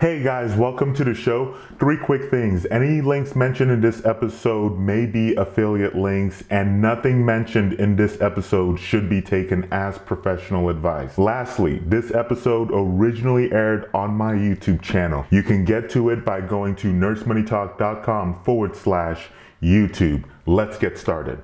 Hey guys, welcome to the show. Three quick things. Any links mentioned in this episode may be affiliate links, and nothing mentioned in this episode should be taken as professional advice. Lastly, this episode originally aired on my YouTube channel. You can get to it by going to nursemoneytalk.com forward slash YouTube. Let's get started.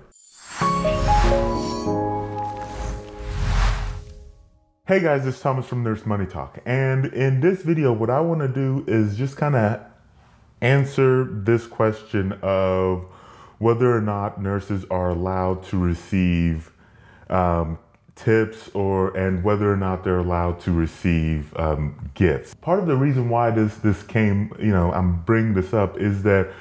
Hey guys, it's Thomas from Nurse Money Talk. And in this video, what I want to do is just kind of answer this question of whether or not nurses are allowed to receive um, tips or and whether or not they're allowed to receive um, gifts. Part of the reason why this this came, you know, I'm bringing this up is that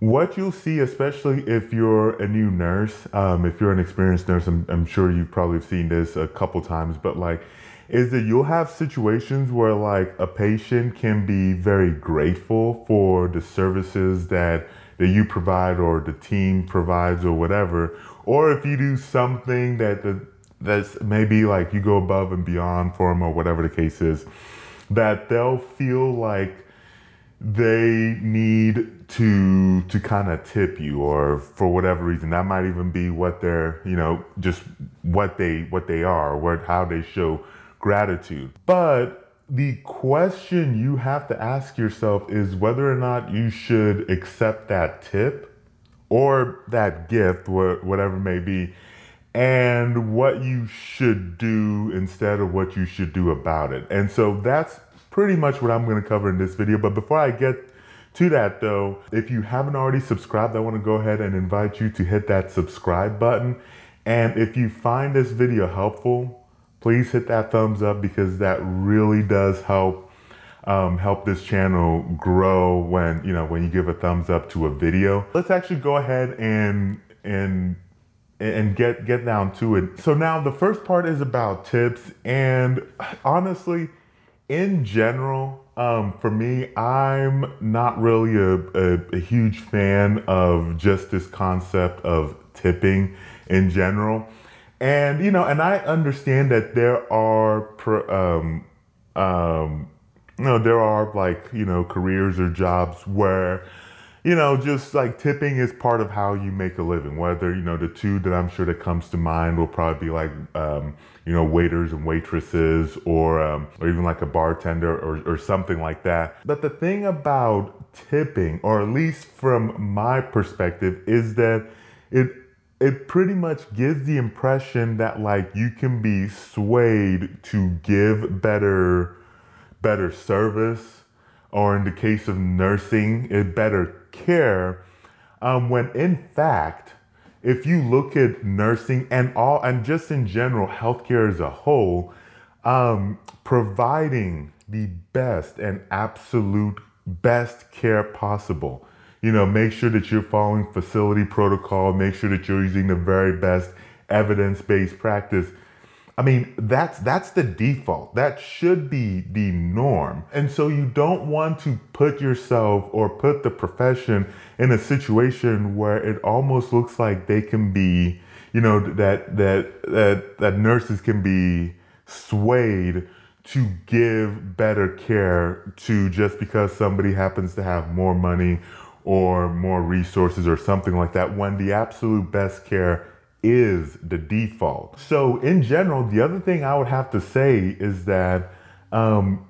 what you'll see, especially if you're a new nurse, um, if you're an experienced nurse, I'm, I'm sure you've probably seen this a couple times, but like, is that you'll have situations where like a patient can be very grateful for the services that that you provide or the team provides or whatever, or if you do something that the, that's maybe like you go above and beyond for them or whatever the case is, that they'll feel like they need to to kind of tip you or for whatever reason that might even be what they're you know just what they what they are what how they show gratitude. But the question you have to ask yourself is whether or not you should accept that tip or that gift whatever it may be and what you should do instead of what you should do about it. And so that's pretty much what I'm going to cover in this video. But before I get to that though, if you haven't already subscribed, I want to go ahead and invite you to hit that subscribe button. And if you find this video helpful, please hit that thumbs up because that really does help um, help this channel grow when you know when you give a thumbs up to a video. Let's actually go ahead and and and get get down to it. So now the first part is about tips and honestly in general, um, for me, I'm not really a, a, a, huge fan of just this concept of tipping in general. And, you know, and I understand that there are, um, um, you know, there are like, you know, careers or jobs where, you know, just like tipping is part of how you make a living. Whether, you know, the two that I'm sure that comes to mind will probably be like, um, you know, waiters and waitresses or, um, or even like a bartender or, or something like that. But the thing about tipping, or at least from my perspective, is that it, it pretty much gives the impression that like you can be swayed to give better, better service or in the case of nursing, it better care um, when in fact, if you look at nursing and all, and just in general, healthcare as a whole, um, providing the best and absolute best care possible. You know, make sure that you're following facility protocol, make sure that you're using the very best evidence based practice I mean, that's that's the default. That should be the norm. And so you don't want to put yourself or put the profession in a situation where it almost looks like they can be, you know, that that that that nurses can be swayed to give better care to just because somebody happens to have more money or more resources or something like that when the absolute best care is the default. So, in general, the other thing I would have to say is that, um,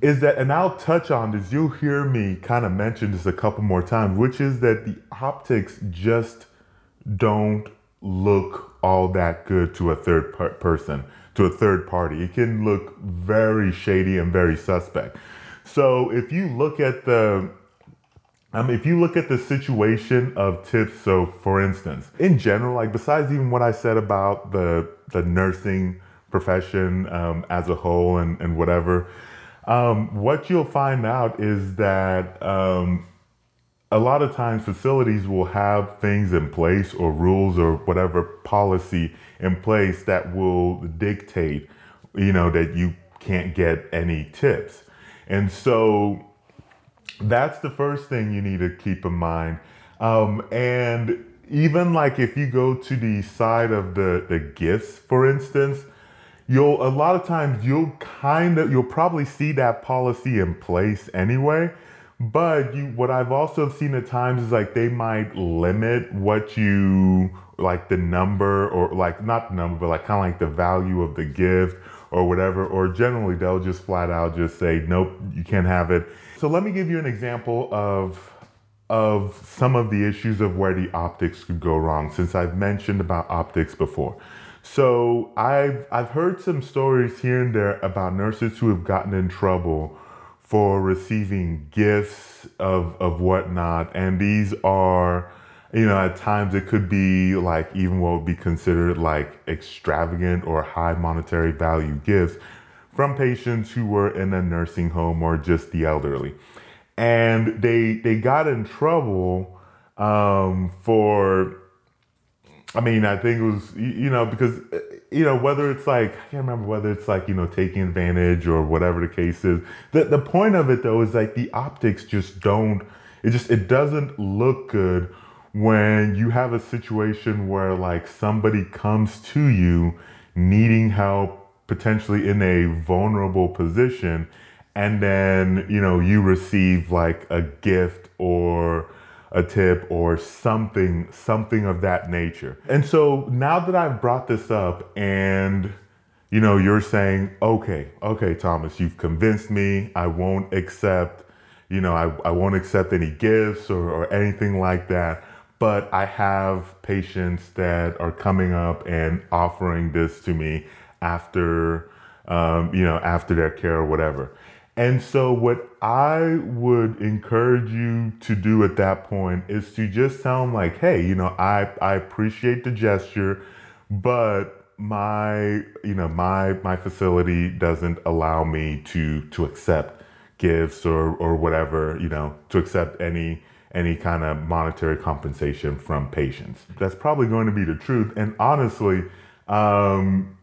is that, and I'll touch on this, you'll hear me kind of mention this a couple more times, which is that the optics just don't look all that good to a third per- person, to a third party. It can look very shady and very suspect. So, if you look at the um, if you look at the situation of tips, so for instance, in general, like besides even what I said about the the nursing profession um, as a whole and, and whatever, um, what you'll find out is that um, a lot of times facilities will have things in place or rules or whatever policy in place that will dictate, you know, that you can't get any tips. And so that's the first thing you need to keep in mind. Um, and even like if you go to the side of the, the gifts, for instance, you'll a lot of times you'll kind of you'll probably see that policy in place anyway but you what i've also seen at times is like they might limit what you like the number or like not the number but like kind of like the value of the gift or whatever or generally they'll just flat out just say nope you can't have it. So let me give you an example of of some of the issues of where the optics could go wrong since i've mentioned about optics before. So I've I've heard some stories here and there about nurses who have gotten in trouble for receiving gifts of of whatnot, and these are, you know, at times it could be like even what would be considered like extravagant or high monetary value gifts from patients who were in a nursing home or just the elderly, and they they got in trouble um, for I mean, I think it was, you know, because, you know, whether it's like, I can't remember whether it's like, you know, taking advantage or whatever the case is. The, the point of it though is like the optics just don't, it just, it doesn't look good when you have a situation where like somebody comes to you needing help, potentially in a vulnerable position, and then, you know, you receive like a gift or, a tip or something something of that nature. And so now that I've brought this up and you know you're saying okay okay Thomas you've convinced me I won't accept you know I, I won't accept any gifts or, or anything like that but I have patients that are coming up and offering this to me after um, you know after their care or whatever. And so, what I would encourage you to do at that point is to just tell them, like, hey, you know, I, I appreciate the gesture, but my, you know, my, my facility doesn't allow me to, to accept gifts or, or whatever, you know, to accept any, any kind of monetary compensation from patients. That's probably going to be the truth. And honestly, um,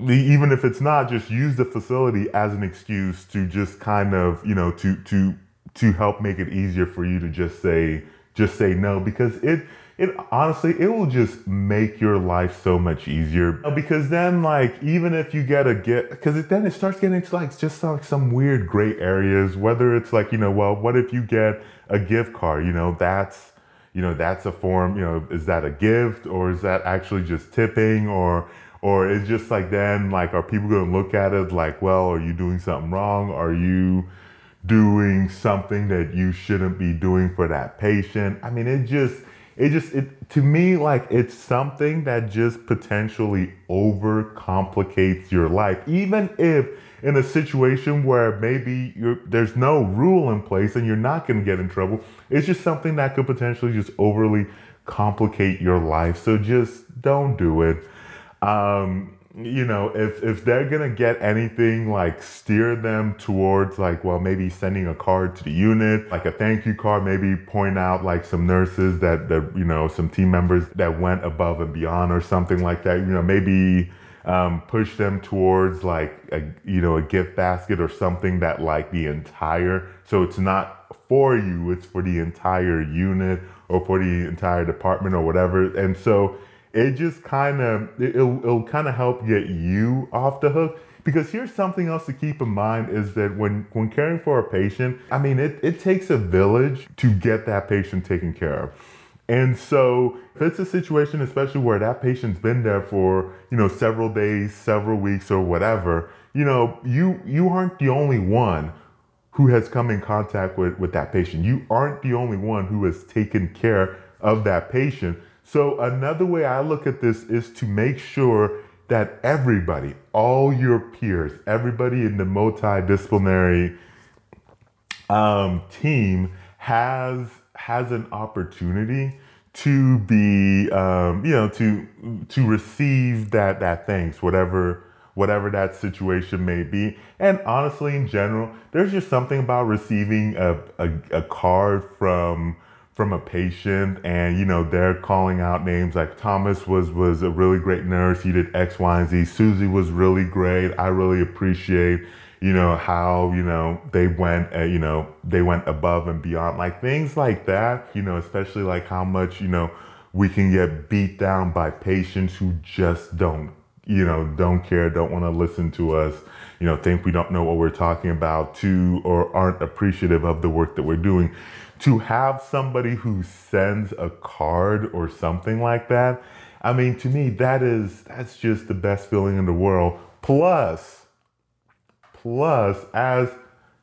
even if it's not, just use the facility as an excuse to just kind of, you know, to to to help make it easier for you to just say just say no because it it honestly it will just make your life so much easier. Because then like even if you get a get because then it starts getting into like just like some weird gray areas whether it's like you know well what if you get a gift card? You know that's you know that's a form you know is that a gift or is that actually just tipping? Or or it's just like then like are people going to look at it like well are you doing something wrong? Are you doing something that you shouldn't be doing for that patient? I mean it just it just it to me like it's something that just potentially over complicates your life. Even if in a situation where maybe there's no rule in place and you're not going to get in trouble it's just something that could potentially just overly complicate your life. So just don't do it. Um, you know, if if they're gonna get anything, like steer them towards like, well, maybe sending a card to the unit, like a thank you card, maybe point out like some nurses that that you know, some team members that went above and beyond or something like that. You know, maybe um, push them towards like a you know a gift basket or something that like the entire so it's not for you, it's for the entire unit or for the entire department or whatever. And so it just kind of it'll, it'll kind of help get you off the hook. Because here's something else to keep in mind is that when when caring for a patient i mean it, it takes a village to get that patient taken care of. And so if it's a situation especially where that patient's been there for you know several days several weeks or whatever you know you you aren't the only one who has come in contact with with that patient. You aren't the only one who has taken care of that patient so, another way I look at this is to make sure that everybody, all your peers, everybody in the multidisciplinary um, team has has an opportunity to be, um, you know, to to receive that that thanks, whatever whatever that situation may be. And honestly, in general, there's just something about receiving a, a, a card from from a patient and you know they're calling out names like Thomas was was a really great nurse. He did X Y and Z. Susie was really great. I really appreciate you know how you know they went uh, you know they went above and beyond. Like things like that you know especially like how much you know we can get beat down by patients who just don't you know, don't care, don't want to listen to us, you know, think we don't know what we're talking about, to or aren't appreciative of the work that we're doing. To have somebody who sends a card or something like that, I mean, to me, that is that's just the best feeling in the world. Plus, plus, as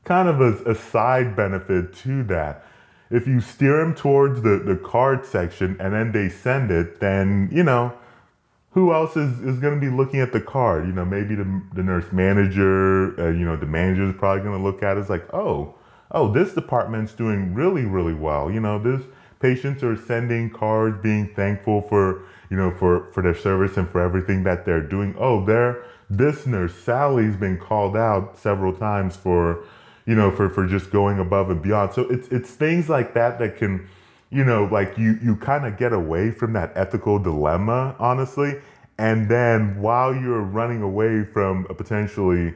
kind of a, a side benefit to that, if you steer them towards the, the card section and then they send it, then you know who else is, is going to be looking at the card? You know, maybe the, the nurse manager, uh, you know, the manager is probably going to look at it. It's like, oh, oh, this department's doing really, really well. You know, this patients are sending cards being thankful for, you know, for, for their service and for everything that they're doing. Oh, their this nurse, Sally's been called out several times for, you know, for, for just going above and beyond. So it's, it's things like that that can, you know, like you you kind of get away from that ethical dilemma, honestly. And then while you're running away from a potentially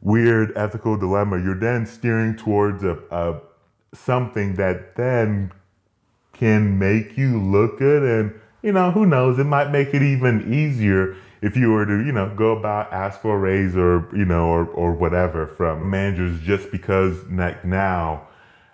weird ethical dilemma, you're then steering towards a, a something that then can make you look good and you know who knows? It might make it even easier if you were to you know go about ask for a raise or you know or, or whatever from managers just because like now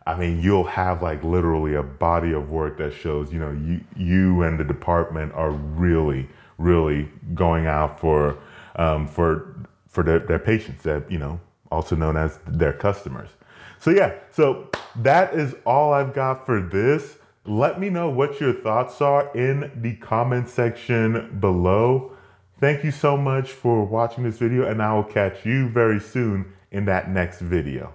I mean, you'll have like literally a body of work that shows, you know, you you and the department are really, really going out for um, for for their, their patients that you know, also known as their customers. So yeah, so that is all I've got for this. Let me know what your thoughts are in the comment section below. Thank you so much for watching this video, and I will catch you very soon in that next video.